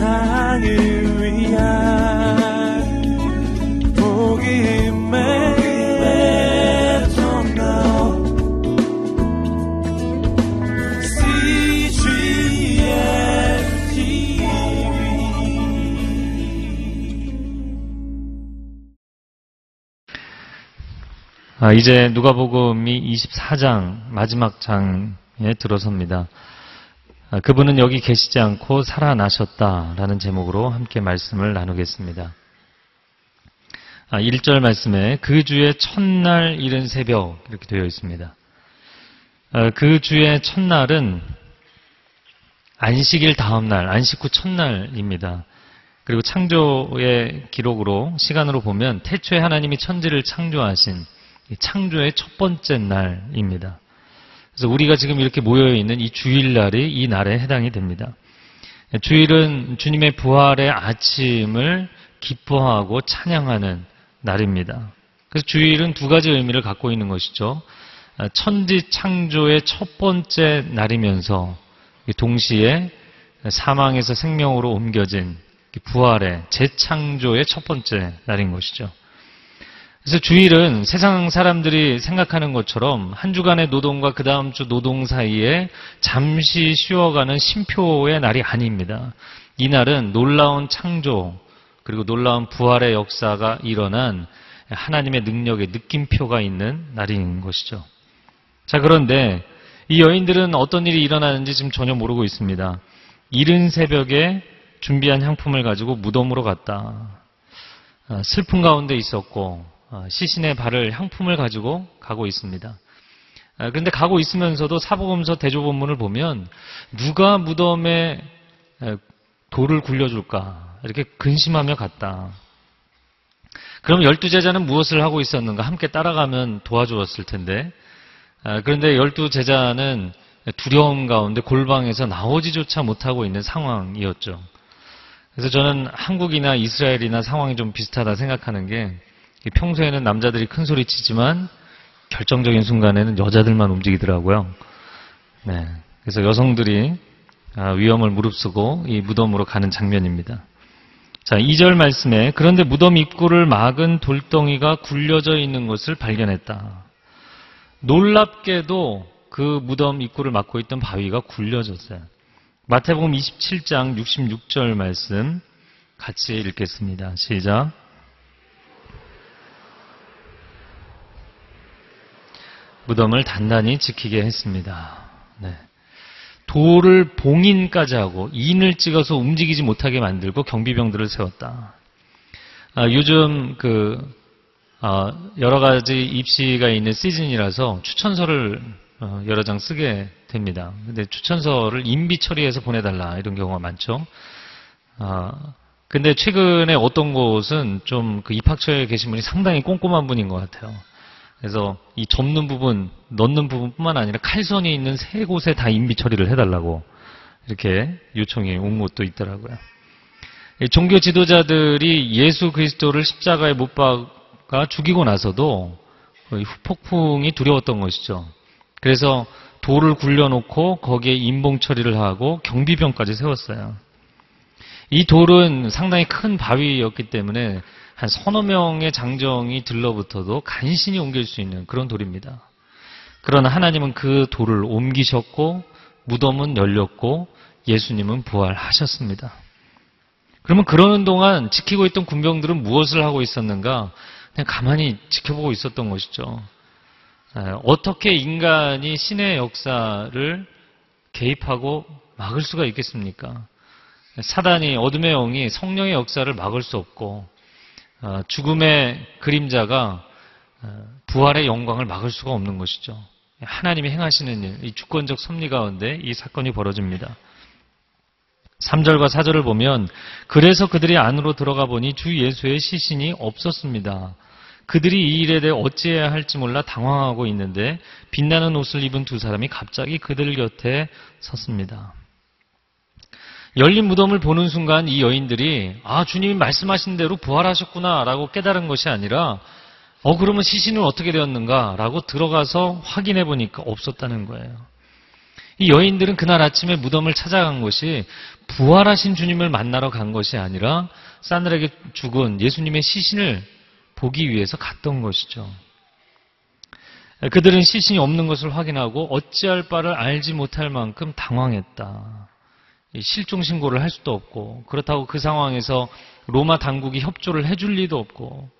세상을 위한 복음의 아, 이제 누가복음이 24장 마지막 장에 들어섭니다. 아, 그분은 여기 계시지 않고 살아나셨다라는 제목으로 함께 말씀을 나누겠습니다. 아, 1절 말씀에 그 주의 첫날 이른 새벽 이렇게 되어 있습니다. 아, 그 주의 첫날은 안식일 다음날, 안식 후 첫날입니다. 그리고 창조의 기록으로 시간으로 보면 태초에 하나님이 천지를 창조하신 이 창조의 첫 번째 날입니다. 그래서 우리가 지금 이렇게 모여 있는 이 주일날이 이 날에 해당이 됩니다. 주일은 주님의 부활의 아침을 기뻐하고 찬양하는 날입니다. 그래서 주일은 두 가지 의미를 갖고 있는 것이죠. 천지 창조의 첫 번째 날이면서 동시에 사망에서 생명으로 옮겨진 부활의 재창조의 첫 번째 날인 것이죠. 그래서 주일은 세상 사람들이 생각하는 것처럼 한 주간의 노동과 그 다음 주 노동 사이에 잠시 쉬어가는 쉼표의 날이 아닙니다. 이 날은 놀라운 창조 그리고 놀라운 부활의 역사가 일어난 하나님의 능력의 느낌표가 있는 날인 것이죠. 자, 그런데 이 여인들은 어떤 일이 일어나는지 지금 전혀 모르고 있습니다. 이른 새벽에 준비한 향품을 가지고 무덤으로 갔다. 아, 슬픈 가운데 있었고 어, 시신의 발을 향품을 가지고 가고 있습니다. 아, 그런데 가고 있으면서도 사복음서 대조본문을 보면 누가 무덤에 돌을 굴려줄까 이렇게 근심하며 갔다. 그럼 열두 제자는 무엇을 하고 있었는가? 함께 따라가면 도와주었을 텐데. 아, 그런데 열두 제자는 두려움 가운데 골방에서 나오지조차 못하고 있는 상황이었죠. 그래서 저는 한국이나 이스라엘이나 상황이 좀 비슷하다 생각하는 게 평소에는 남자들이 큰 소리 치지만 결정적인 순간에는 여자들만 움직이더라고요. 네. 그래서 여성들이 아, 위험을 무릅쓰고 이 무덤으로 가는 장면입니다. 자, 2절 말씀에 그런데 무덤 입구를 막은 돌덩이가 굴려져 있는 것을 발견했다. 놀랍게도 그 무덤 입구를 막고 있던 바위가 굴려졌어요. 마태복음 27장 66절 말씀 같이 읽겠습니다. 시작. 무덤을 단단히 지키게 했습니다. 네. 돌을 봉인까지 하고 인을 찍어서 움직이지 못하게 만들고 경비병들을 세웠다. 아, 요즘 그 아, 여러 가지 입시가 있는 시즌이라서 추천서를 어, 여러 장 쓰게 됩니다. 근데 추천서를 인비 처리해서 보내달라 이런 경우가 많죠. 아, 근데 최근에 어떤 곳은 좀 그 입학처에 계신 분이 상당히 꼼꼼한 분인 것 같아요. 그래서 이 접는 부분, 넣는 부분뿐만 아니라 칼선이 있는 세 곳에 다 인비 처리를 해달라고 이렇게 요청이 온 곳도 있더라고요. 종교 지도자들이 예수 그리스도를 십자가에 못 박아 죽이고 나서도 후폭풍이 두려웠던 것이죠. 그래서 돌을 굴려놓고 거기에 인봉 처리를 하고 경비병까지 세웠어요. 이 돌은 상당히 큰 바위였기 때문에 한 서너 명의 장정이 들러붙어도 간신히 옮길 수 있는 그런 돌입니다. 그러나 하나님은 그 돌을 옮기셨고 무덤은 열렸고 예수님은 부활하셨습니다. 그러면 그러는 동안 지키고 있던 군병들은 무엇을 하고 있었는가? 그냥 가만히 지켜보고 있었던 것이죠. 어떻게 인간이 신의 역사를 개입하고 막을 수가 있겠습니까? 사단이 어둠의 영이 성령의 역사를 막을 수 없고 어, 죽음의 그림자가 어, 부활의 영광을 막을 수가 없는 것이죠. 하나님이 행하시는 일, 이 주권적 섭리 가운데 이 사건이 벌어집니다. 3절과 4절을 보면 그래서 그들이 안으로 들어가 보니 주 예수의 시신이 없었습니다. 그들이 이 일에 대해 어찌해야 할지 몰라 당황하고 있는데 빛나는 옷을 입은 두 사람이 갑자기 그들 곁에 섰습니다. 열린 무덤을 보는 순간 이 여인들이 아 주님이 말씀하신 대로 부활하셨구나라고 깨달은 것이 아니라 어 그러면 시신은 어떻게 되었는가라고 들어가서 확인해 보니까 없었다는 거예요. 이 여인들은 그날 아침에 무덤을 찾아간 것이 부활하신 주님을 만나러 간 것이 아니라 싸늘하게 죽은 예수님의 시신을 보기 위해서 갔던 것이죠. 그들은 시신이 없는 것을 확인하고 어찌할 바를 알지 못할 만큼 당황했다. 실종 신고를 할 수도 없고 그렇다고 그 상황에서 로마 당국이 협조를 해줄 리도 없고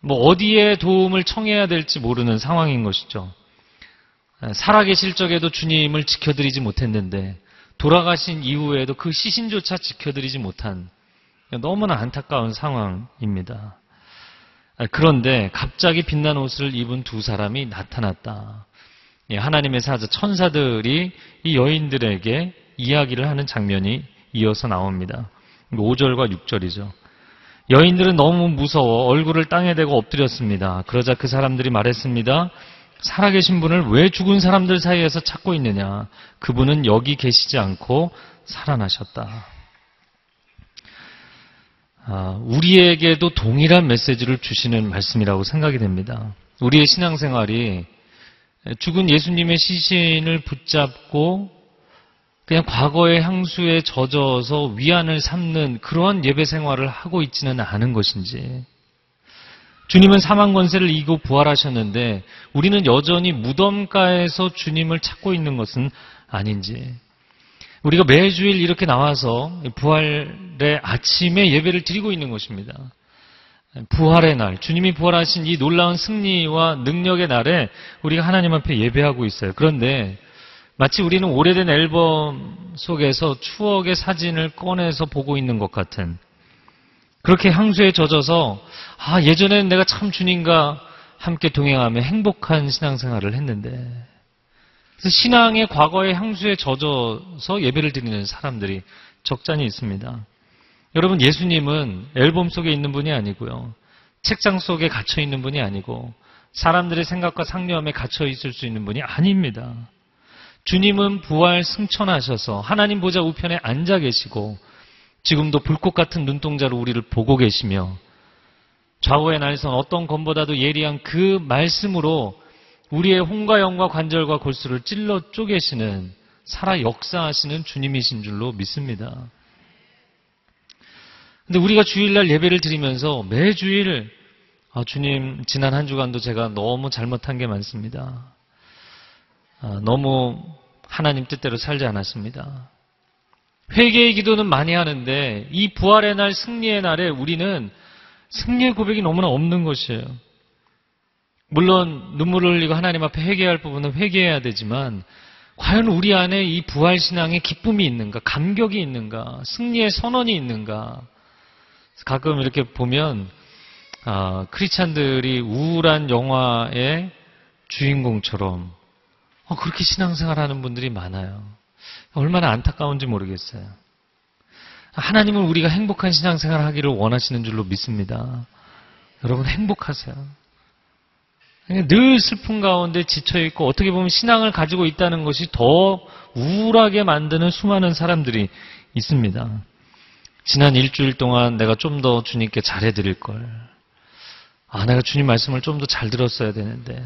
뭐 어디에 도움을 청해야 될지 모르는 상황인 것이죠. 살아계실 적에도 주님을 지켜드리지 못했는데 돌아가신 이후에도 그 시신조차 지켜드리지 못한 너무나 안타까운 상황입니다. 그런데 갑자기 빛난 옷을 입은 두 사람이 나타났다. 예, 하나님의 사자 천사들이 이 여인들에게 이야기를 하는 장면이 이어서 나옵니다. 5절과 6절이죠. 여인들은 너무 무서워 얼굴을 땅에 대고 엎드렸습니다. 그러자 그 사람들이 말했습니다. 살아계신 분을 왜 죽은 사람들 사이에서 찾고 있느냐? 그분은 여기 계시지 않고 살아나셨다. 아, 우리에게도 동일한 메시지를 주시는 말씀이라고 생각이 됩니다. 우리의 신앙생활이 죽은 예수님의 시신을 붙잡고 그냥 과거의 향수에 젖어서 위안을 삼는 그러한 예배 생활을 하고 있지는 않은 것인지 주님은 사망 권세를 이기고 부활하셨는데 우리는 여전히 무덤가에서 주님을 찾고 있는 것은 아닌지 우리가 매주일 이렇게 나와서 부활의 아침에 예배를 드리고 있는 것입니다. 부활의 날, 주님이 부활하신 이 놀라운 승리와 능력의 날에 우리가 하나님 앞에 예배하고 있어요. 그런데 마치 우리는 오래된 앨범 속에서 추억의 사진을 꺼내서 보고 있는 것 같은 그렇게 향수에 젖어서 아 예전에는 내가 참 주님과 함께 동행하며 행복한 신앙생활을 했는데 신앙의 과거의 향수에 젖어서 예배를 드리는 사람들이 적잖이 있습니다. 여러분 예수님은 앨범 속에 있는 분이 아니고요. 책장 속에 갇혀 있는 분이 아니고 사람들의 생각과 상념에 갇혀 있을 수 있는 분이 아닙니다. 주님은 부활 승천하셔서 하나님 보좌 우편에 앉아 계시고 지금도 불꽃 같은 눈동자로 우리를 보고 계시며 좌우의 날선 어떤 검보다도 예리한 그 말씀으로 우리의 홍과 영과 관절과 골수를 찔러 쪼개시는 살아 역사하시는 주님이신 줄로 믿습니다. 근데 우리가 주일날 예배를 드리면서 매 주일 아, 주님 지난 한 주간도 제가 너무 잘못한 게 많습니다. 아, 너무 하나님 뜻대로 살지 않았습니다. 회개의 기도는 많이 하는데 이 부활의 날, 승리의 날에 우리는 승리의 고백이 너무나 없는 것이에요. 물론 눈물을 흘리고 하나님 앞에 회개할 부분은 회개해야 되지만 과연 우리 안에 이 부활 신앙의 기쁨이 있는가, 감격이 있는가, 승리의 선언이 있는가? 가끔 이렇게 보면 아, 크리스찬들이 우울한 영화의 주인공처럼 어, 그렇게 신앙생활 하는 분들이 많아요. 얼마나 안타까운지 모르겠어요. 하나님은 우리가 행복한 신앙생활 하기를 원하시는 줄로 믿습니다. 여러분 행복하세요. 늘 슬픔 가운데 지쳐있고 어떻게 보면 신앙을 가지고 있다는 것이 더 우울하게 만드는 수많은 사람들이 있습니다. 지난 일주일 동안 내가 좀 더 주님께 잘해드릴 걸. 아, 내가 주님 말씀을 좀 더 잘 들었어야 되는데.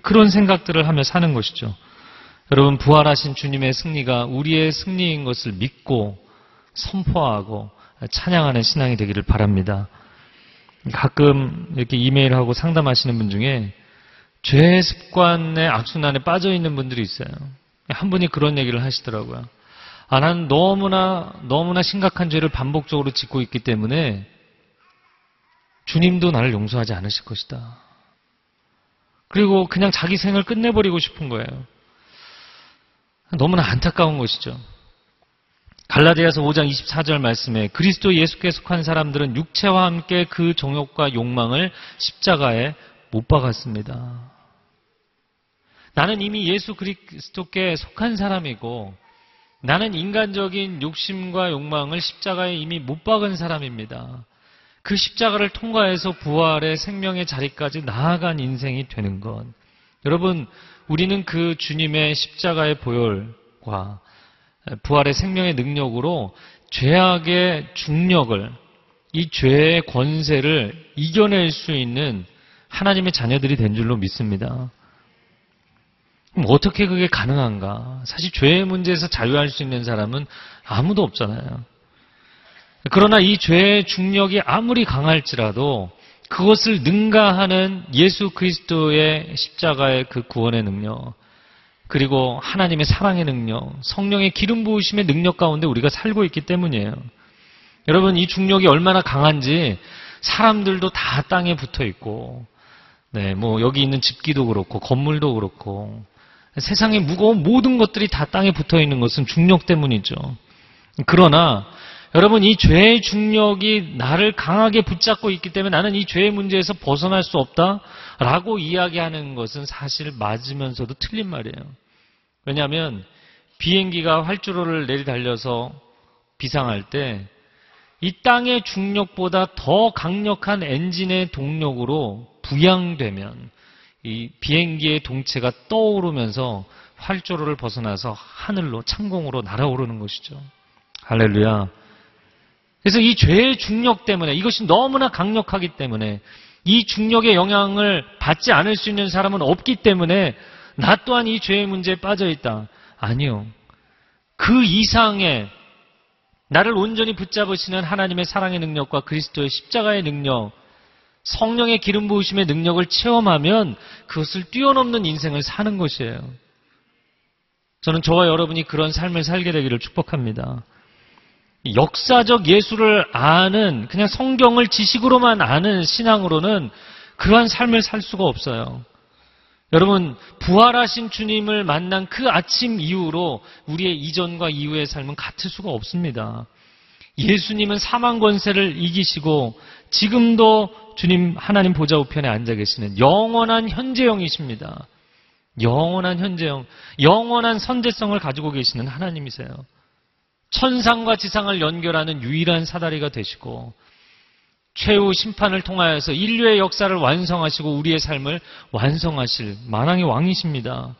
그런 생각들을 하며 사는 것이죠. 여러분, 부활하신 주님의 승리가 우리의 승리인 것을 믿고 선포하고 찬양하는 신앙이 되기를 바랍니다. 가끔 이렇게 이메일하고 상담하시는 분 중에 죄 습관의 악순환에 빠져 있는 분들이 있어요. 한 분이 그런 얘기를 하시더라고요. 아, 난 너무나, 너무나 심각한 죄를 반복적으로 짓고 있기 때문에 주님도 나를 용서하지 않으실 것이다. 그리고 그냥 자기 생을 끝내버리고 싶은 거예요. 너무나 안타까운 것이죠. 갈라디아서 5장 24절 말씀에 그리스도 예수께 속한 사람들은 육체와 함께 그 정욕과 욕망을 십자가에 못 박았습니다. 나는 이미 예수 그리스도께 속한 사람이고 나는 인간적인 욕심과 욕망을 십자가에 이미 못 박은 사람입니다. 그 십자가를 통과해서 부활의 생명의 자리까지 나아간 인생이 되는 것. 여러분, 우리는 그 주님의 십자가의 보혈과 부활의 생명의 능력으로 죄악의 중력을, 이 죄의 권세를 이겨낼 수 있는 하나님의 자녀들이 된 줄로 믿습니다. 그럼 어떻게 그게 가능한가? 사실 죄의 문제에서 자유할 수 있는 사람은 아무도 없잖아요. 그러나 이 죄의 중력이 아무리 강할지라도 그것을 능가하는 예수 그리스도의 십자가의 그 구원의 능력, 그리고 하나님의 사랑의 능력, 성령의 기름 부으심의 능력 가운데 우리가 살고 있기 때문이에요. 여러분, 이 중력이 얼마나 강한지 사람들도 다 땅에 붙어 있고, 네, 뭐, 여기 있는 집기도 그렇고, 건물도 그렇고, 세상에 무거운 모든 것들이 다 땅에 붙어 있는 것은 중력 때문이죠. 그러나, 여러분, 이 죄의 중력이 나를 강하게 붙잡고 있기 때문에 나는 이 죄의 문제에서 벗어날 수 없다라고 이야기하는 것은 사실 맞으면서도 틀린 말이에요. 왜냐하면 비행기가 활주로를 내리달려서 비상할 때 이 땅의 중력보다 더 강력한 엔진의 동력으로 부양되면 이 비행기의 동체가 떠오르면서 활주로를 벗어나서 하늘로 창공으로 날아오르는 것이죠. 할렐루야. 그래서 이 죄의 중력 때문에 이것이 너무나 강력하기 때문에 이 중력의 영향을 받지 않을 수 있는 사람은 없기 때문에 나 또한 이 죄의 문제에 빠져 있다. 아니요. 그 이상의 나를 온전히 붙잡으시는 하나님의 사랑의 능력과 그리스도의 십자가의 능력, 성령의 기름 부으심의 능력을 체험하면 그것을 뛰어넘는 인생을 사는 것이에요. 저는 저와 여러분이 그런 삶을 살게 되기를 축복합니다. 역사적 예수를 아는 그냥 성경을 지식으로만 아는 신앙으로는 그러한 삶을 살 수가 없어요. 여러분 부활하신 주님을 만난 그 아침 이후로 우리의 이전과 이후의 삶은 같을 수가 없습니다. 예수님은 사망 권세를 이기시고 지금도 주님 하나님 보좌 우편에 앉아 계시는 영원한 현재형이십니다. 영원한 현재형, 영원한 선제성을 가지고 계시는 하나님이세요. 천상과 지상을 연결하는 유일한 사다리가 되시고 최후 심판을 통하여서 인류의 역사를 완성하시고 우리의 삶을 완성하실 만왕의 왕이십니다.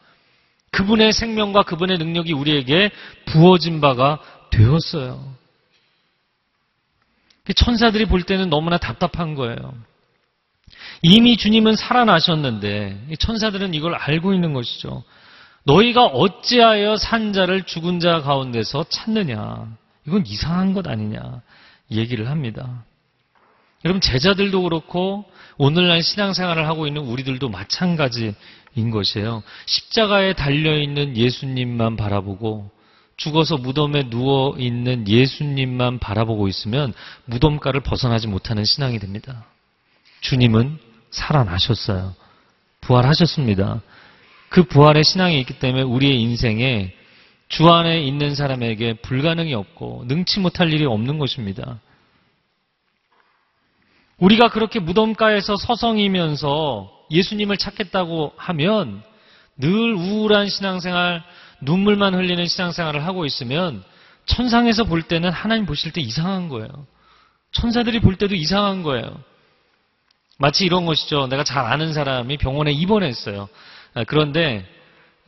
그분의 생명과 그분의 능력이 우리에게 부어진 바가 되었어요. 천사들이 볼 때는 너무나 답답한 거예요. 이미 주님은 살아나셨는데 천사들은 이걸 알고 있는 것이죠. 너희가 어찌하여 산자를 죽은 자 가운데서 찾느냐? 이건 이상한 것 아니냐? 얘기를 합니다. 여러분 제자들도 그렇고 오늘날 신앙생활을 하고 있는 우리들도 마찬가지인 것이에요. 십자가에 달려 있는 예수님만 바라보고 죽어서 무덤에 누워 있는 예수님만 바라보고 있으면 무덤가를 벗어나지 못하는 신앙이 됩니다. 주님은 살아나셨어요. 부활하셨습니다. 그 부활의 신앙이 있기 때문에 우리의 인생에 주 안에 있는 사람에게 불가능이 없고 능치 못할 일이 없는 것입니다. 우리가 그렇게 무덤가에서 서성이면서 예수님을 찾겠다고 하면 늘 우울한 신앙생활, 눈물만 흘리는 신앙생활을 하고 있으면 천상에서 볼 때는 하나님 보실 때 이상한 거예요. 천사들이 볼 때도 이상한 거예요. 마치 이런 것이죠. 내가 잘 아는 사람이 병원에 입원했어요. 아, 그런데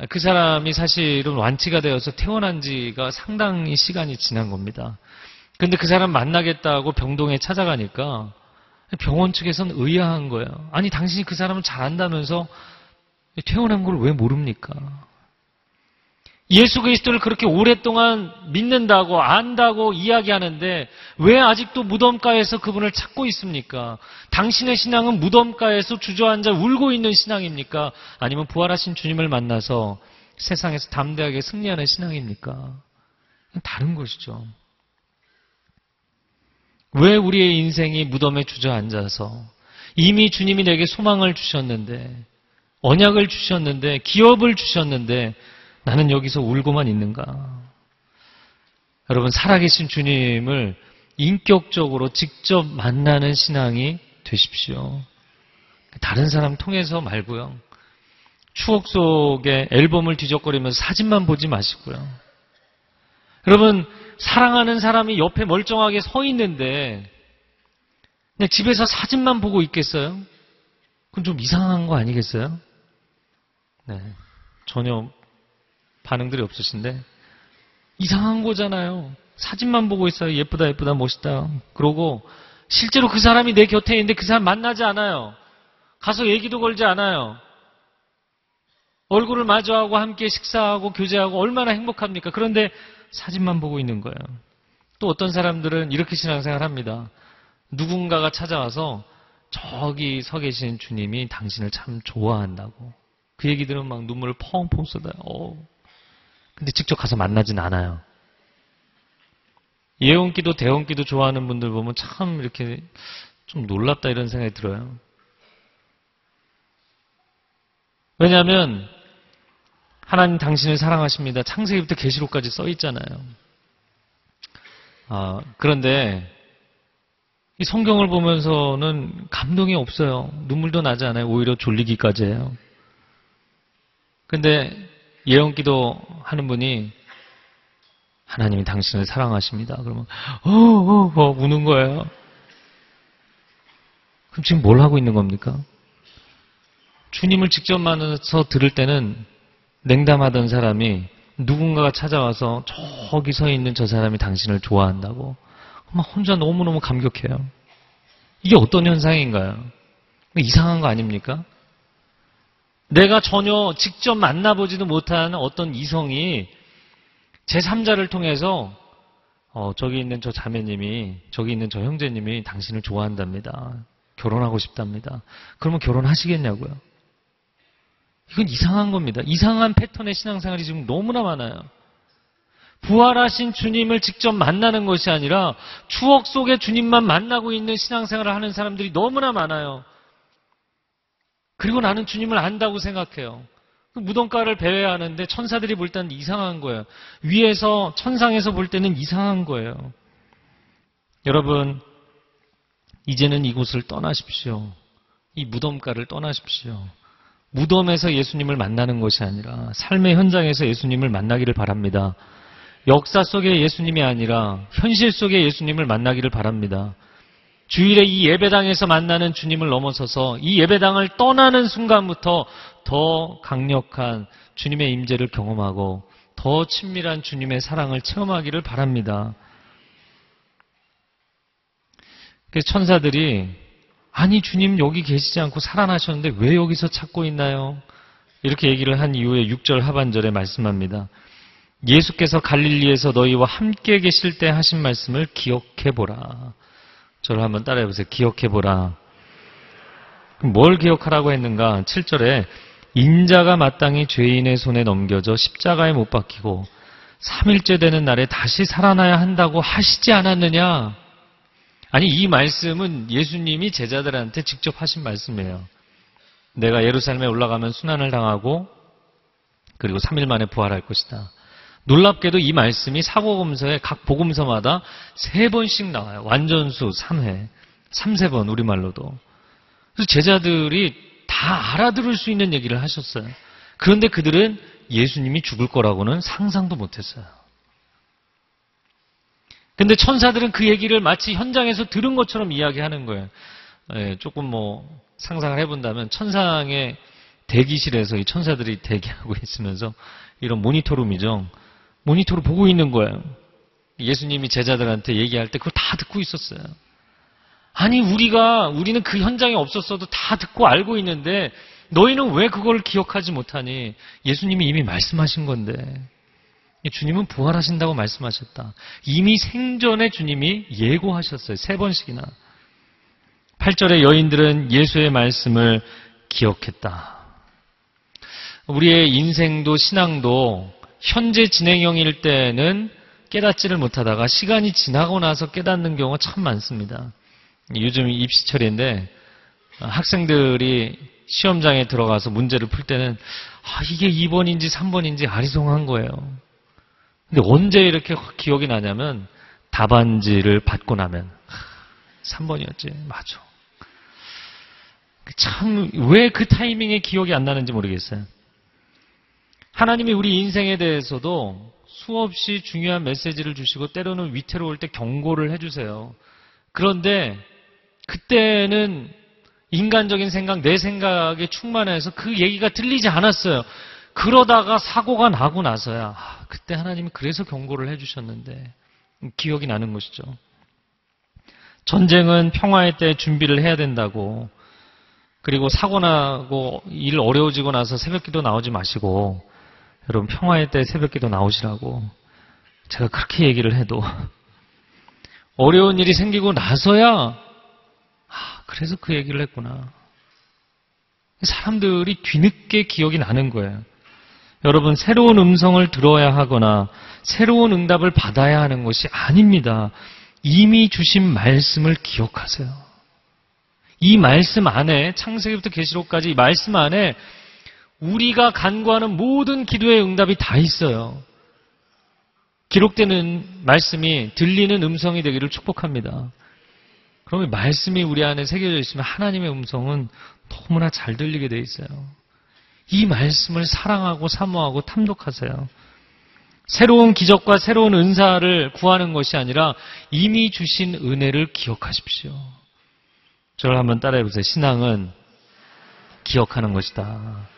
그 사람이 사실은 완치가 되어서 태어난 지가 상당히 시간이 지난 겁니다. 근데 그 사람 만나겠다고 병동에 찾아가니까 병원 측에서는 의아한 거예요. 아니, 당신이 그 사람을 잘 안다면서 태어난 걸왜 모릅니까? 예수 그리스도를 그렇게 오랫동안 믿는다고 안다고 이야기하는데 왜 아직도 무덤가에서 그분을 찾고 있습니까? 당신의 신앙은 무덤가에서 주저앉아 울고 있는 신앙입니까? 아니면 부활하신 주님을 만나서 세상에서 담대하게 승리하는 신앙입니까? 다른 것이죠. 왜 우리의 인생이 무덤에 주저앉아서 이미 주님이 내게 소망을 주셨는데 언약을 주셨는데 기업을 주셨는데 나는 여기서 울고만 있는가? 여러분, 살아계신 주님을 인격적으로 직접 만나는 신앙이 되십시오. 다른 사람 통해서 말고요. 추억 속에 앨범을 뒤적거리면서 사진만 보지 마시고요. 여러분, 사랑하는 사람이 옆에 멀쩡하게 서 있는데, 그냥 집에서 사진만 보고 있겠어요? 그건 좀 이상한 거 아니겠어요? 네. 전혀 반응들이 없으신데 이상한 거잖아요. 사진만 보고 있어요. 예쁘다, 예쁘다, 멋있다. 그러고 실제로 그 사람이 내 곁에 있는데 그 사람 만나지 않아요. 가서 얘기도 걸지 않아요. 얼굴을 마주하고 함께 식사하고 교제하고 얼마나 행복합니까? 그런데 사진만 보고 있는 거예요. 또 어떤 사람들은 이렇게 신앙생활 합니다. 누군가가 찾아와서 저기 서 계신 주님이 당신을 참 좋아한다고. 그 얘기 들으면 막 눈물을 펑펑 쏟아요. 어. 근데 직접 가서 만나진 않아요. 예언기도 대원기도 좋아하는 분들 보면 참 이렇게 좀 놀랍다 이런 생각이 들어요. 왜냐하면 하나님 당신을 사랑하십니다. 창세기부터 계시록까지 써 있잖아요. 아, 그런데 이 성경을 보면서는 감동이 없어요. 눈물도 나지 않아요. 오히려 졸리기까지 해요. 근데 예언기도 하는 분이 하나님이 당신을 사랑하십니다. 그러면 어, 어, 어 우는 거예요. 그럼 지금 뭘 하고 있는 겁니까? 주님을 직접 만나서 들을 때는 냉담하던 사람이 누군가가 찾아와서 저기 서 있는 저 사람이 당신을 좋아한다고 막 혼자 너무너무 감격해요. 이게 어떤 현상인가요? 이상한 거 아닙니까? 내가 전혀 직접 만나보지도 못한 어떤 이성이 제3자를 통해서 어, 저기 있는 저 자매님이 저기 있는 저 형제님이 당신을 좋아한답니다. 결혼하고 싶답니다. 그러면 결혼하시겠냐고요? 이건 이상한 겁니다. 이상한 패턴의 신앙생활이 지금 너무나 많아요. 부활하신 주님을 직접 만나는 것이 아니라 추억 속에 주님만 만나고 있는 신앙생활을 하는 사람들이 너무나 많아요. 그리고 나는 주님을 안다고 생각해요. 그 무덤가를 배회하는데 천사들이 볼 때는 이상한 거예요. 위에서 천상에서 볼 때는 이상한 거예요. 여러분 이제는 이곳을 떠나십시오. 이 무덤가를 떠나십시오. 무덤에서 예수님을 만나는 것이 아니라 삶의 현장에서 예수님을 만나기를 바랍니다. 역사 속의 예수님이 아니라 현실 속의 예수님을 만나기를 바랍니다. 주일에 이 예배당에서 만나는 주님을 넘어서서 이 예배당을 떠나는 순간부터 더 강력한 주님의 임재를 경험하고 더 친밀한 주님의 사랑을 체험하기를 바랍니다. 그래서 천사들이 아니 주님 여기 계시지 않고 살아나셨는데 왜 여기서 찾고 있나요? 이렇게 얘기를 한 이후에 6절 하반절에 말씀합니다. 예수께서 갈릴리에서 너희와 함께 계실 때 하신 말씀을 기억해 보라. 저를 한번 따라해 보세요. 기억해 보라. 뭘 기억하라고 했는가? 7절에 인자가 마땅히 죄인의 손에 넘겨져 십자가에 못 박히고 3일째 되는 날에 다시 살아나야 한다고 하시지 않았느냐? 아니, 이 말씀은 예수님이 제자들한테 직접 하신 말씀이에요. 내가 예루살렘에 올라가면 순환을 당하고 그리고 3일 만에 부활할 것이다. 놀랍게도 이 말씀이 사고금서에 각 복음서마다 세 번씩 나와요. 완전수 3회. 3, 세 번 우리말로도. 그래서 제자들이 다 알아들을 수 있는 얘기를 하셨어요. 그런데 그들은 예수님이 죽을 거라고는 상상도 못했어요. 근데 천사들은 그 얘기를 마치 현장에서 들은 것처럼 이야기하는 거예요. 예, 조금 뭐 상상을 해본다면 천상의 대기실에서 이 천사들이 대기하고 있으면서 이런 모니터룸이죠. 모니터로 보고 있는 거예요. 예수님이 제자들한테 얘기할 때 그걸 다 듣고 있었어요. 아니 우리가 우리는 그 현장에 없었어도 다 듣고 알고 있는데 너희는 왜 그걸 기억하지 못하니? 예수님이 이미 말씀하신 건데. 주님은 부활하신다고 말씀하셨다. 이미 생전에 주님이 예고하셨어요. 세 번씩이나. 8절의 여인들은 예수의 말씀을 기억했다. 우리의 인생도 신앙도 현재 진행형일 때는 깨닫지를 못하다가 시간이 지나고 나서 깨닫는 경우가 참 많습니다. 요즘 입시철인데 학생들이 시험장에 들어가서 문제를 풀 때는 아, 이게 2번인지 3번인지 아리송한 거예요. 근데 언제 이렇게 기억이 나냐면 답안지를 받고 나면 3번이었지. 맞아. 참 왜 그 타이밍에 기억이 안 나는지 모르겠어요. 하나님이 우리 인생에 대해서도 수없이 중요한 메시지를 주시고 때로는 위태로울 때 경고를 해주세요. 그런데 그때는 인간적인 생각, 내 생각에 충만해서 그 얘기가 들리지 않았어요. 그러다가 사고가 나고 나서야 아, 그때 하나님이 그래서 경고를 해주셨는데 기억이 나는 것이죠. 전쟁은 평화의 때 준비를 해야 된다고 그리고 사고 나고 일 어려워지고 나서 새벽기도 나오지 마시고 여러분 평화의 때 새벽기도 나오시라고 제가 그렇게 얘기를 해도 어려운 일이 생기고 나서야 아 그래서 그 얘기를 했구나. 사람들이 뒤늦게 기억이 나는 거예요. 여러분 새로운 음성을 들어야 하거나 새로운 응답을 받아야 하는 것이 아닙니다. 이미 주신 말씀을 기억하세요. 이 말씀 안에 창세기부터 계시록까지 이 말씀 안에 우리가 간구하는 모든 기도의 응답이 다 있어요. 기록되는 말씀이 들리는 음성이 되기를 축복합니다. 그러면 말씀이 우리 안에 새겨져 있으면 하나님의 음성은 너무나 잘 들리게 돼 있어요. 이 말씀을 사랑하고 사모하고 탐독하세요. 새로운 기적과 새로운 은사를 구하는 것이 아니라 이미 주신 은혜를 기억하십시오. 저를 한번 따라해 보세요. 신앙은 기억하는 것이다.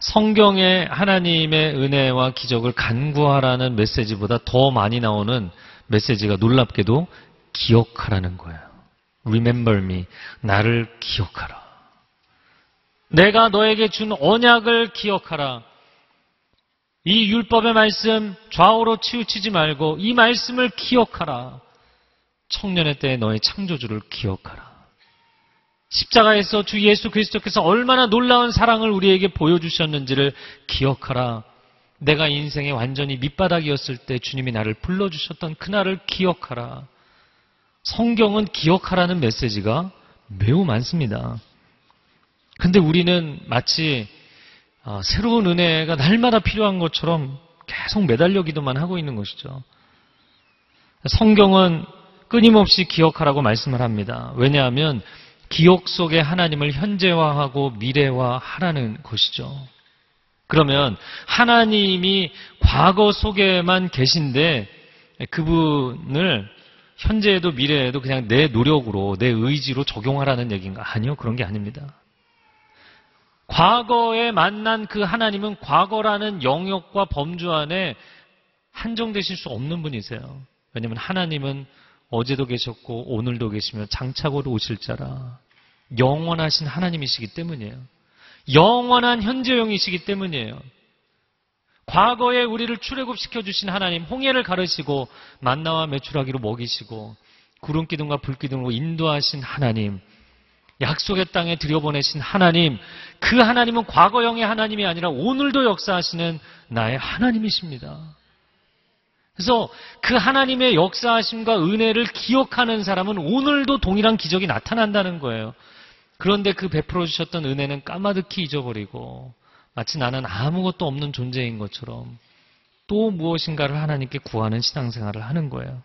성경에 하나님의 은혜와 기적을 간구하라는 메시지보다 더 많이 나오는 메시지가 놀랍게도 기억하라는 거예요. Remember me. 나를 기억하라. 내가 너에게 준 언약을 기억하라. 이 율법의 말씀 좌우로 치우치지 말고 이 말씀을 기억하라. 청년의 때에 너의 창조주를 기억하라. 십자가에서 주 예수 그리스도께서 얼마나 놀라운 사랑을 우리에게 보여주셨는지를 기억하라. 내가 인생의 완전히 밑바닥이었을 때 주님이 나를 불러주셨던 그날을 기억하라. 성경은 기억하라는 메시지가 매우 많습니다. 근데 우리는 마치 어, 새로운 은혜가 날마다 필요한 것처럼 계속 매달려 기도만 하고 있는 것이죠. 성경은 끊임없이 기억하라고 말씀을 합니다. 왜냐하면 기억 속에 하나님을 현재화하고 미래화하라는 것이죠. 그러면 하나님이 과거 속에만 계신데 그분을 현재에도 미래에도 그냥 내 노력으로 내 의지로 적용하라는 얘기인가? 아니요. 그런 게 아닙니다. 과거에 만난 그 하나님은 과거라는 영역과 범주 안에 한정되실 수 없는 분이세요. 왜냐하면 하나님은 어제도 계셨고 오늘도 계시며 장차고도 오실 자라 영원하신 하나님이시기 때문이에요. 영원한 현재형이시기 때문이에요. 과거에 우리를 출애굽시켜 주신 하나님, 홍해를 가르시고 만나와 메추라기로 먹이시고 구름 기둥과 불 기둥으로 인도하신 하나님, 약속의 땅에 들여보내신 하나님, 그 하나님은 과거형의 하나님이 아니라 오늘도 역사하시는 나의 하나님이십니다. 그래서 그 하나님의 역사하심과 은혜를 기억하는 사람은 오늘도 동일한 기적이 나타난다는 거예요. 그런데 그 베풀어 주셨던 은혜는 까마득히 잊어버리고 마치 나는 아무것도 없는 존재인 것처럼 또 무엇인가를 하나님께 구하는 신앙생활을 하는 거예요.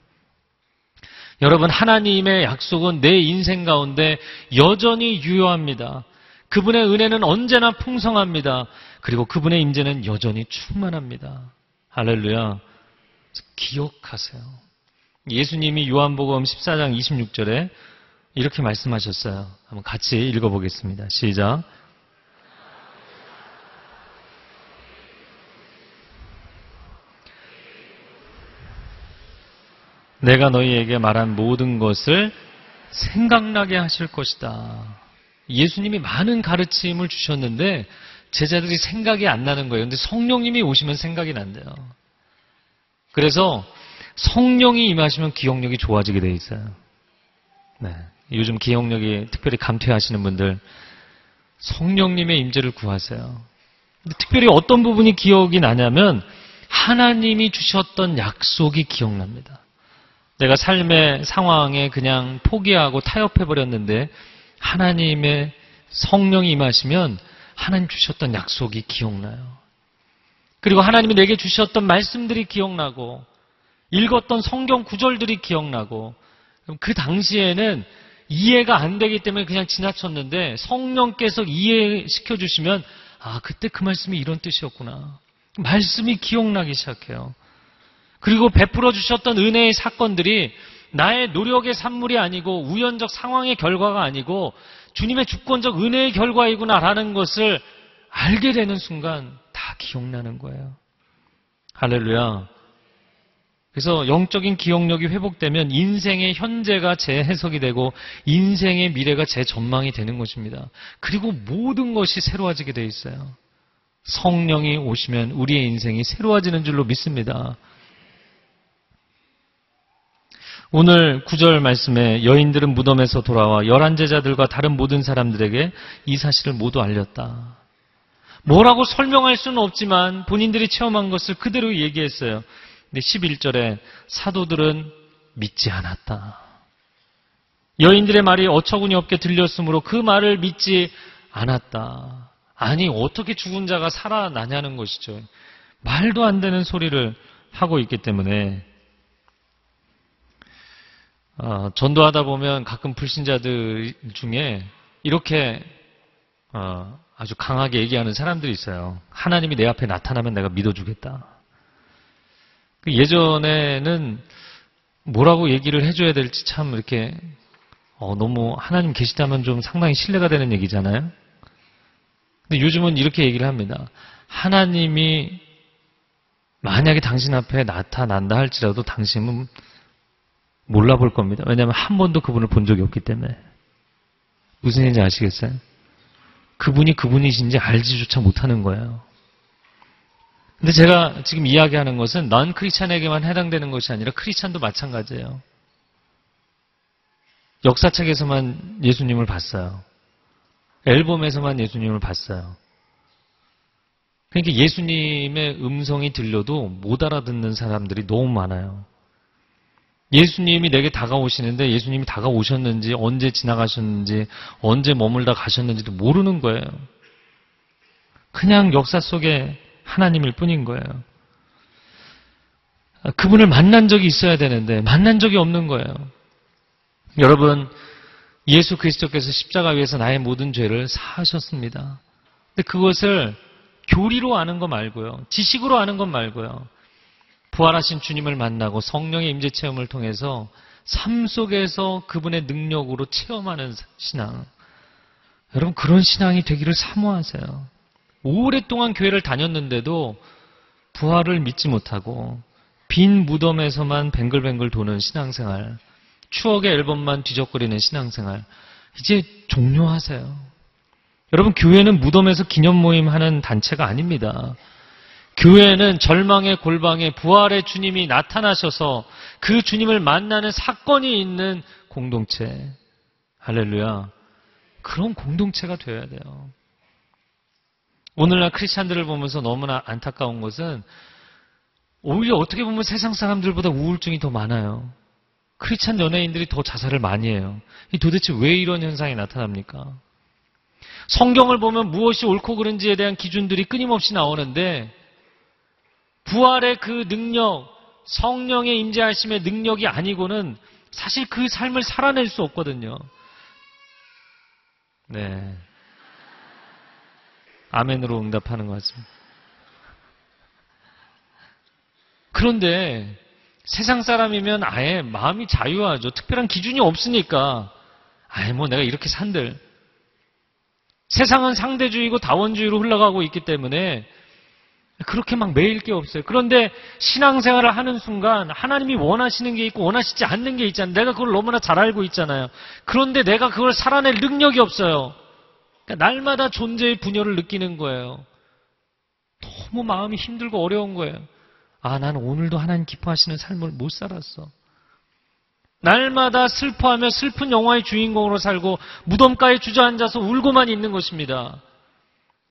여러분, 하나님의 약속은 내 인생 가운데 여전히 유효합니다. 그분의 은혜는 언제나 풍성합니다. 그리고 그분의 임재는 여전히 충만합니다. 할렐루야. 기억하세요. 예수님이 요한복음 14장 26절에 이렇게 말씀하셨어요. 한번 같이 읽어보겠습니다. 시작. 내가 너희에게 말한 모든 것을 생각나게 하실 것이다. 예수님이 많은 가르침을 주셨는데 제자들이 생각이 안 나는 거예요. 근데 성령님이 오시면 생각이 난대요. 그래서 성령이 임하시면 기억력이 좋아지게 돼 있어요. 네. 요즘 기억력이 특별히 감퇴하시는 분들 성령님의 임재를 구하세요. 특별히 어떤 부분이 기억이 나냐면 하나님이 주셨던 약속이 기억납니다. 내가 삶의 상황에 그냥 포기하고 타협해 버렸는데 하나님의 성령이 임하시면 하나님 주셨던 약속이 기억나요. 그리고 하나님이 내게 주셨던 말씀들이 기억나고 읽었던 성경 구절들이 기억나고 그 당시에는 이해가 안 되기 때문에 그냥 지나쳤는데 성령께서 이해시켜 주시면 아 그때 그 말씀이 이런 뜻이었구나. 말씀이 기억나기 시작해요. 그리고 베풀어 주셨던 은혜의 사건들이 나의 노력의 산물이 아니고 우연적 상황의 결과가 아니고 주님의 주권적 은혜의 결과이구나라는 것을 알게 되는 순간 다 기억나는 거예요. 할렐루야. 그래서 영적인 기억력이 회복되면 인생의 현재가 재해석이 되고 인생의 미래가 재전망이 되는 것입니다. 그리고 모든 것이 새로워지게 되어 있어요. 성령이 오시면 우리의 인생이 새로워지는 줄로 믿습니다. 오늘 구절 말씀에 여인들은 무덤에서 돌아와 열한 제자들과 다른 모든 사람들에게 이 사실을 모두 알렸다. 뭐라고 설명할 수는 없지만 본인들이 체험한 것을 그대로 얘기했어요. 근데 11절에 사도들은 믿지 않았다. 여인들의 말이 어처구니 없게 들렸으므로 그 말을 믿지 않았다. 아니, 어떻게 죽은 자가 살아나냐는 것이죠. 말도 안 되는 소리를 하고 있기 때문에 어, 전도하다 보면 가끔 불신자들 중에 이렇게 어, 아주 강하게 얘기하는 사람들이 있어요. 하나님이 내 앞에 나타나면 내가 믿어주겠다. 그 예전에는 뭐라고 얘기를 해줘야 될지 참 이렇게 어, 너무 하나님 계시다면 좀 상당히 신뢰가 되는 얘기잖아요. 근데 요즘은 이렇게 얘기를 합니다. 하나님이 만약에 당신 앞에 나타난다 할지라도 당신은 몰라볼 겁니다. 왜냐하면 한 번도 그분을 본 적이 없기 때문에. 무슨 얘기인지 아시겠어요? 그분이 그분이신지 알지조차 못하는 거예요. 근데 제가 지금 이야기하는 것은 난 크리스찬에게만 해당되는 것이 아니라 크리스찬도 마찬가지예요. 역사책에서만 예수님을 봤어요. 앨범에서만 예수님을 봤어요. 그러니까 예수님의 음성이 들려도 못 알아듣는 사람들이 너무 많아요. 예수님이 내게 다가오시는데 예수님이 다가오셨는지 언제 지나가셨는지 언제 머물다 가셨는지도 모르는 거예요. 그냥 역사 속에 하나님일 뿐인 거예요. 그분을 만난 적이 있어야 되는데 만난 적이 없는 거예요. 여러분 예수 그리스도께서 십자가 위에서 나의 모든 죄를 사하셨습니다. 근데 그것을 교리로 아는 거 말고요. 지식으로 아는 것 말고요. 부활하신 주님을 만나고 성령의 임재 체험을 통해서 삶 속에서 그분의 능력으로 체험하는 신앙. 여러분 그런 신앙이 되기를 사모하세요. 오랫동안 교회를 다녔는데도 부활을 믿지 못하고 빈 무덤에서만 뱅글뱅글 도는 신앙생활, 추억의 앨범만 뒤적거리는 신앙생활, 이제 종료하세요. 여러분 교회는 무덤에서 기념 모임 하는 단체가 아닙니다. 교회는 절망의 골방에 부활의 주님이 나타나셔서 그 주님을 만나는 사건이 있는 공동체. 할렐루야. 그런 공동체가 되어야 돼요. 오늘날 크리스찬들을 보면서 너무나 안타까운 것은 오히려 어떻게 보면 세상 사람들보다 우울증이 더 많아요. 크리스찬 연예인들이 더 자살을 많이 해요. 도대체 왜 이런 현상이 나타납니까? 성경을 보면 무엇이 옳고 그른지에 대한 기준들이 끊임없이 나오는데 부활의 그 능력, 성령의 임재하심의 능력이 아니고는 사실 그 삶을 살아낼 수 없거든요. 네. 아멘으로 응답하는 것 같습니다. 그런데 세상 사람이면 아예 마음이 자유하죠. 특별한 기준이 없으니까. 아예 뭐 내가 이렇게 산들. 세상은 상대주의고 다원주의로 흘러가고 있기 때문에 그렇게 막 매일 게 없어요. 그런데 신앙생활을 하는 순간 하나님이 원하시는 게 있고 원하시지 않는 게 있잖아요. 내가 그걸 너무나 잘 알고 있잖아요. 그런데 내가 그걸 살아낼 능력이 없어요. 그러니까 날마다 존재의 분열을 느끼는 거예요. 너무 마음이 힘들고 어려운 거예요. 아, 나는 오늘도 하나님 기뻐하시는 삶을 못 살았어. 날마다 슬퍼하며 슬픈 영화의 주인공으로 살고 무덤가에 주저앉아서 울고만 있는 것입니다.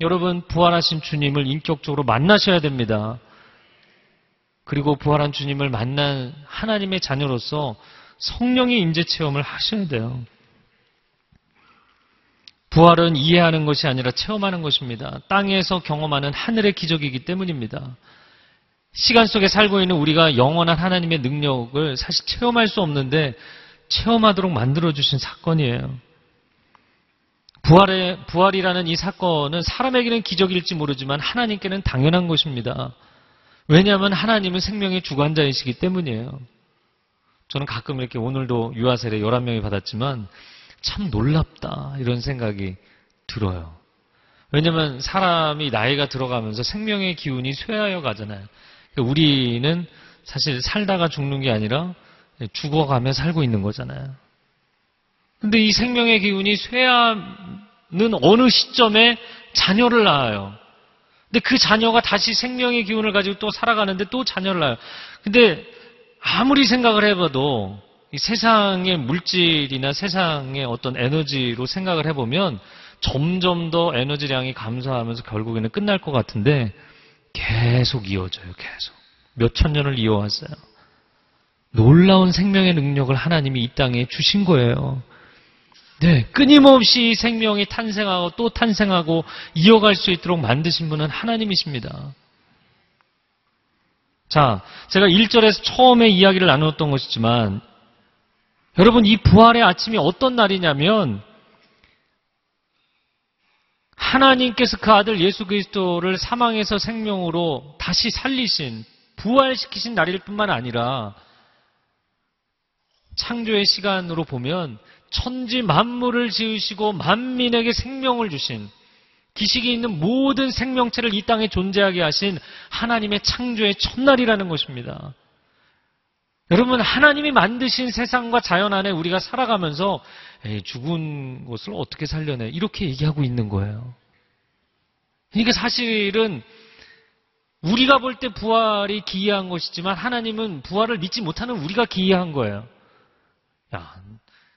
여러분, 부활하신 주님을 인격적으로 만나셔야 됩니다. 그리고 부활한 주님을 만난 하나님의 자녀로서 성령의 임재 체험을 하셔야 돼요. 부활은 이해하는 것이 아니라 체험하는 것입니다. 땅에서 경험하는 하늘의 기적이기 때문입니다. 시간 속에 살고 있는 우리가 영원한 하나님의 능력을 사실 체험할 수 없는데 체험하도록 만들어주신 사건이에요. 부활의, 부활이라는 이 사건은 사람에게는 기적일지 모르지만 하나님께는 당연한 것입니다. 왜냐하면 하나님은 생명의 주관자이시기 때문이에요. 저는 가끔 이렇게 오늘도 유아세례 11명이 받았지만 참 놀랍다 이런 생각이 들어요. 왜냐하면 사람이 나이가 들어가면서 생명의 기운이 쇠하여 가잖아요. 그러니까 우리는 사실 살다가 죽는 게 아니라 죽어가며 살고 있는 거잖아요. 근데 이 생명의 기운이 쇠암은 어느 시점에 자녀를 낳아요. 근데 그 자녀가 다시 생명의 기운을 가지고 또 살아가는데 또 자녀를 낳아요. 근데 아무리 생각을 해봐도 이 세상의 물질이나 세상의 어떤 에너지로 생각을 해보면 점점 더 에너지량이 감소하면서 결국에는 끝날 것 같은데 계속 이어져요, 계속. 몇천 년을 이어왔어요. 놀라운 생명의 능력을 하나님이 이 땅에 주신 거예요. 네, 끊임없이 생명이 탄생하고 또 탄생하고 이어갈 수 있도록 만드신 분은 하나님이십니다. 자, 제가 1절에서 처음에 이야기를 나누었던 것이지만 여러분 이 부활의 아침이 어떤 날이냐면 하나님께서 그 아들 예수 그리스도를 사망에서 생명으로 다시 살리신 부활시키신 날일 뿐만 아니라 창조의 시간으로 보면 천지 만물을 지으시고 만민에게 생명을 주신 기식이 있는 모든 생명체를 이 땅에 존재하게 하신 하나님의 창조의 첫날이라는 것입니다. 여러분 하나님이 만드신 세상과 자연 안에 우리가 살아가면서 죽은 것을 어떻게 살려내 이렇게 얘기하고 있는 거예요. 그러니까 사실은 우리가 볼 때 부활이 기이한 것이지만 하나님은 부활을 믿지 못하는 우리가 기이한 거예요. 야,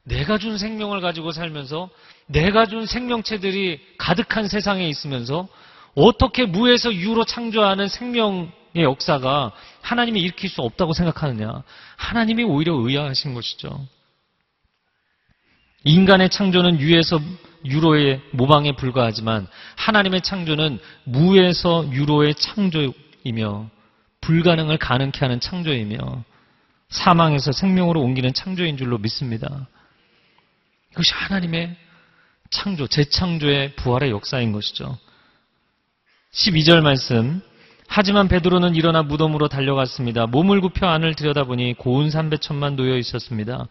내가 준 생명을 가지고 살면서 내가 준 생명체들이 가득한 세상에 있으면서 어떻게 무에서 유로 창조하는 생명의 역사가 하나님이 일으킬 수 없다고 생각하느냐. 하나님이 오히려 의아하신 것이죠. 인간의 창조는 유에서 유로의 모방에 불과하지만 하나님의 창조는 무에서 유로의 창조이며 불가능을 가능케 하는 창조이며 사망에서 생명으로 옮기는 창조인 줄로 믿습니다. 이것이 하나님의 창조, 재창조의 부활의 역사인 것이죠. 12절 말씀. 하지만 베드로는 일어나 무덤으로 달려갔습니다. 몸을 굽혀 안을 들여다보니 고운 삼배천만 놓여 있었습니다.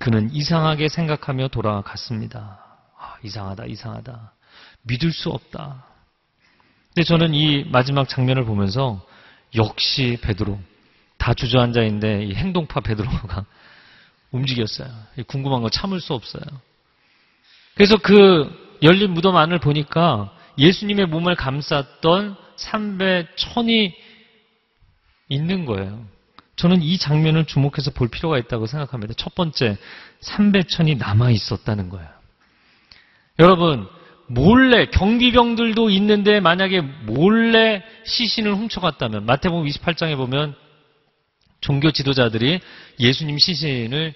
그는 이상하게 생각하며 돌아갔습니다. 아, 이상하다, 이상하다. 믿을 수 없다. 근데 저는 이 마지막 장면을 보면서 역시 베드로, 다 주저앉아 있는데 이 행동파 베드로가 움직였어요. 궁금한 거 참을 수 없어요. 그래서 그 열린 무덤 안을 보니까 예수님의 몸을 감쌌던 삼배 천이 있는 거예요. 저는 이 장면을 주목해서 볼 필요가 있다고 생각합니다. 첫 번째, 삼배 천이 남아 있었다는 거예요. 여러분, 몰래 경비병들도 있는데 만약에 몰래 시신을 훔쳐갔다면 마태복음 28장에 보면 종교 지도자들이 예수님 시신을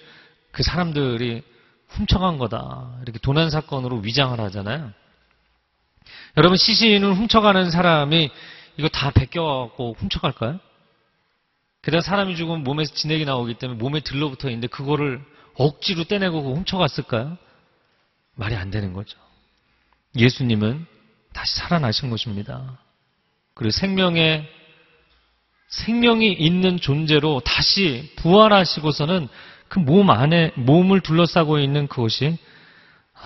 그 사람들이 훔쳐간 거다. 이렇게 도난 사건으로 위장을 하잖아요. 여러분 시신을 훔쳐가는 사람이 이거 다 베껴갖고 훔쳐갈까요? 게다가 사람이 죽으면 몸에서 진액이 나오기 때문에 몸에 들러붙어 있는데 그거를 억지로 떼내고 훔쳐갔을까요? 말이 안 되는 거죠. 예수님은 다시 살아나신 것입니다. 그리고 생명의 생명이 있는 존재로 다시 부활하시고서는 그 몸 안에 몸을 둘러싸고 있는 그것이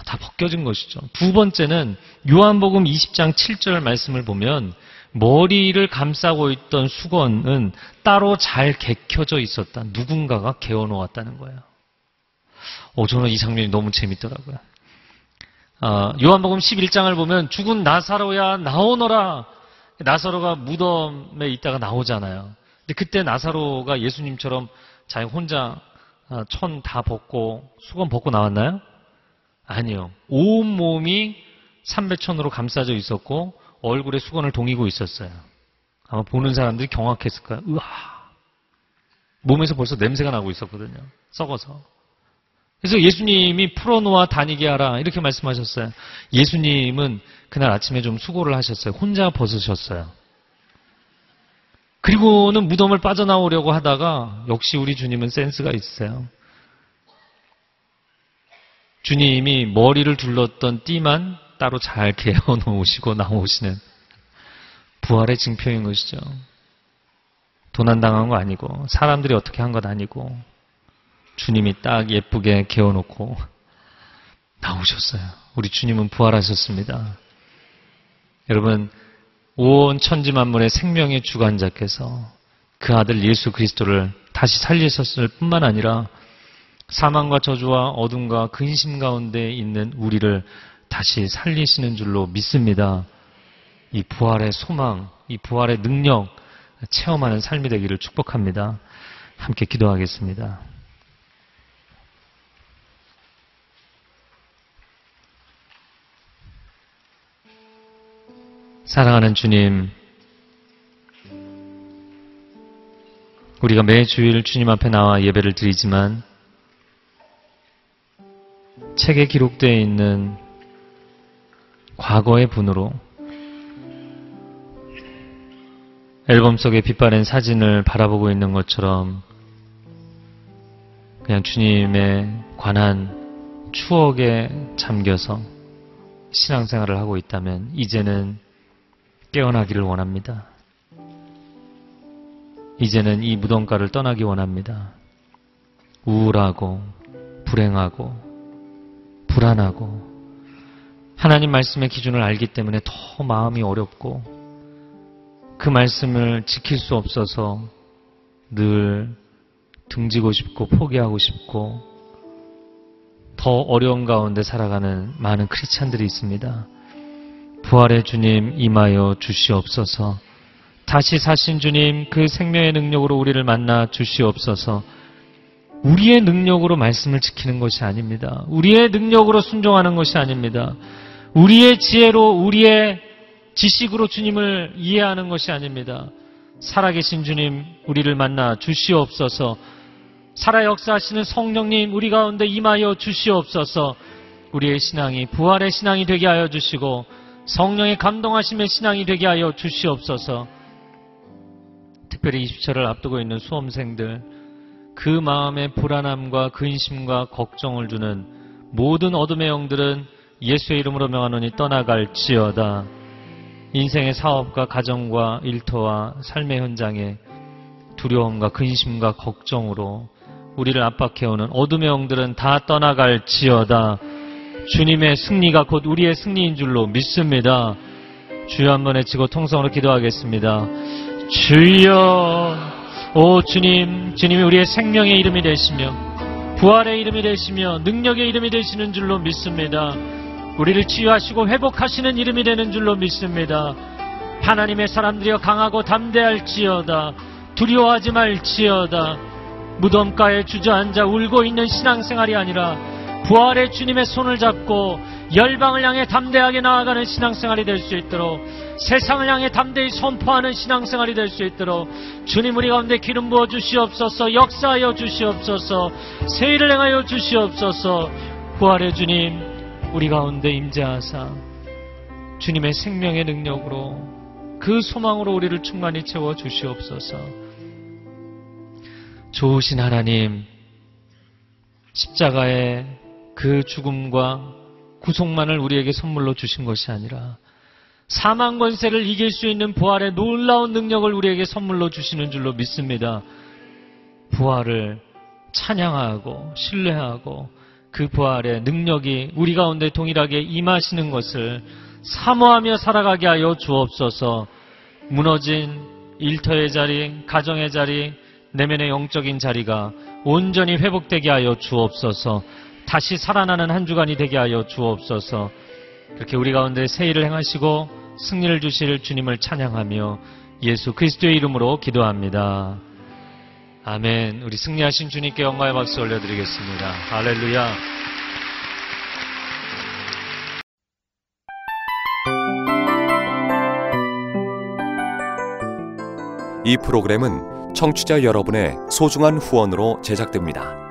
다 벗겨진 것이죠. 두 번째는 요한복음 20장 7절 말씀을 보면 머리를 감싸고 있던 수건은 따로 잘 개켜져 있었다. 누군가가 개어 놓았다는 거예요. 오, 저는 이 장면이 너무 재밌더라고요. 아, 요한복음 11장을 보면 죽은 나사로야 나오너라. 나사로가 무덤에 있다가 나오잖아요. 근데 그때 나사로가 예수님처럼 자기 혼자 아, 천다 벗고 수건 벗고 나왔나요? 아니요. 온 몸이 삼배천으로 감싸져 있었고 얼굴에 수건을 동이고 있었어요. 아마 보는 사람들이 경악했을까요? 으아. 몸에서 벌써 냄새가 나고 있었거든요. 썩어서. 그래서 예수님이 풀어놓아 다니게 하라 이렇게 말씀하셨어요. 예수님은 그날 아침에 좀 수고를 하셨어요. 혼자 벗으셨어요. 그리고는 무덤을 빠져나오려고 하다가 역시 우리 주님은 센스가 있으세요. 주님이 머리를 둘렀던 띠만 따로 잘 개어 놓으시고 나오시는 부활의 증표인 것이죠. 도난당한 거 아니고 사람들이 어떻게 한 것 아니고 주님이 딱 예쁘게 개어놓고 나오셨어요. 우리 주님은 부활하셨습니다. 여러분 온 천지 만물의 생명의 주관자께서 그 아들 예수 그리스도를 다시 살리셨을 뿐만 아니라 사망과 저주와 어둠과 근심 가운데 있는 우리를 다시 살리시는 줄로 믿습니다. 이 부활의 소망, 이 부활의 능력 체험하는 삶이 되기를 축복합니다. 함께 기도하겠습니다. 사랑하는 주님, 우리가 매 주일 주님 앞에 나와 예배를 드리지만 책에 기록되어 있는 과거의 분으로 앨범 속에 빛바랜 사진을 바라보고 있는 것처럼 그냥 주님에 관한 추억에 잠겨서 신앙생활을 하고 있다면 이제는 깨어나기를 원합니다. 이제는 이 무덤가를 떠나기 원합니다. 우울하고 불행하고 불안하고 하나님 말씀의 기준을 알기 때문에 더 마음이 어렵고 그 말씀을 지킬 수 없어서 늘 등지고 싶고 포기하고 싶고 더 어려운 가운데 살아가는 많은 크리스찬들이 있습니다. 부활의 주님 임하여 주시옵소서. 다시 사신 주님 그 생명의 능력으로 우리를 만나 주시옵소서. 우리의 능력으로 말씀을 지키는 것이 아닙니다. 우리의 능력으로 순종하는 것이 아닙니다. 우리의 지혜로 우리의 지식으로 주님을 이해하는 것이 아닙니다. 살아계신 주님 우리를 만나 주시옵소서. 살아 역사하시는 성령님 우리 가운데 임하여 주시옵소서. 우리의 신앙이 부활의 신앙이 되게 하여 주시고 성령의 감동하심의 신앙이 되게 하여 주시옵소서. 특별히 20절을 앞두고 있는 수험생들, 그 마음의 불안함과 근심과 걱정을 주는 모든 어둠의 영들은 예수의 이름으로 명하노니 떠나갈지어다. 인생의 사업과 가정과 일터와 삶의 현장에 두려움과 근심과 걱정으로 우리를 압박해오는 어둠의 영들은 다 떠나갈지어다. 주님의 승리가 곧 우리의 승리인 줄로 믿습니다. 주여 한번 외치고 통성으로 기도하겠습니다. 주여, 오 주님, 주님이 우리의 생명의 이름이 되시며, 부활의 이름이 되시며, 능력의 이름이 되시는 줄로 믿습니다. 우리를 치유하시고 회복하시는 이름이 되는 줄로 믿습니다. 하나님의 사람들이여 강하고 담대할지어다. 두려워하지 말지어다. 무덤가에 주저앉아 울고 있는 신앙생활이 아니라 부활의 주님의 손을 잡고 열방을 향해 담대하게 나아가는 신앙생활이 될 수 있도록 세상을 향해 담대히 선포하는 신앙생활이 될 수 있도록 주님 우리 가운데 기름 부어 주시옵소서 역사하여 주시옵소서 세일을 행하여 주시옵소서. 부활의 주님 우리 가운데 임재하사 주님의 생명의 능력으로 그 소망으로 우리를 충만히 채워 주시옵소서. 좋으신 하나님 십자가의 그 죽음과 구속만을 우리에게 선물로 주신 것이 아니라 사망 권세를 이길 수 있는 부활의 놀라운 능력을 우리에게 선물로 주시는 줄로 믿습니다. 부활을 찬양하고 신뢰하고 그 부활의 능력이 우리 가운데 동일하게 임하시는 것을 사모하며 살아가게 하여 주옵소서. 무너진 일터의 자리, 가정의 자리, 내면의 영적인 자리가 온전히 회복되게 하여 주옵소서. 다시 살아나는 한 주간이 되게 하여 주옵소서. 그렇게 우리 가운데 새 일을 행하시고 승리를 주실 주님을 찬양하며 예수 그리스도의 이름으로 기도합니다. 아멘. 우리 승리하신 주님께 영광의 박수 올려드리겠습니다. 할렐루야. 이 프로그램은 청취자 여러분의 소중한 후원으로 제작됩니다.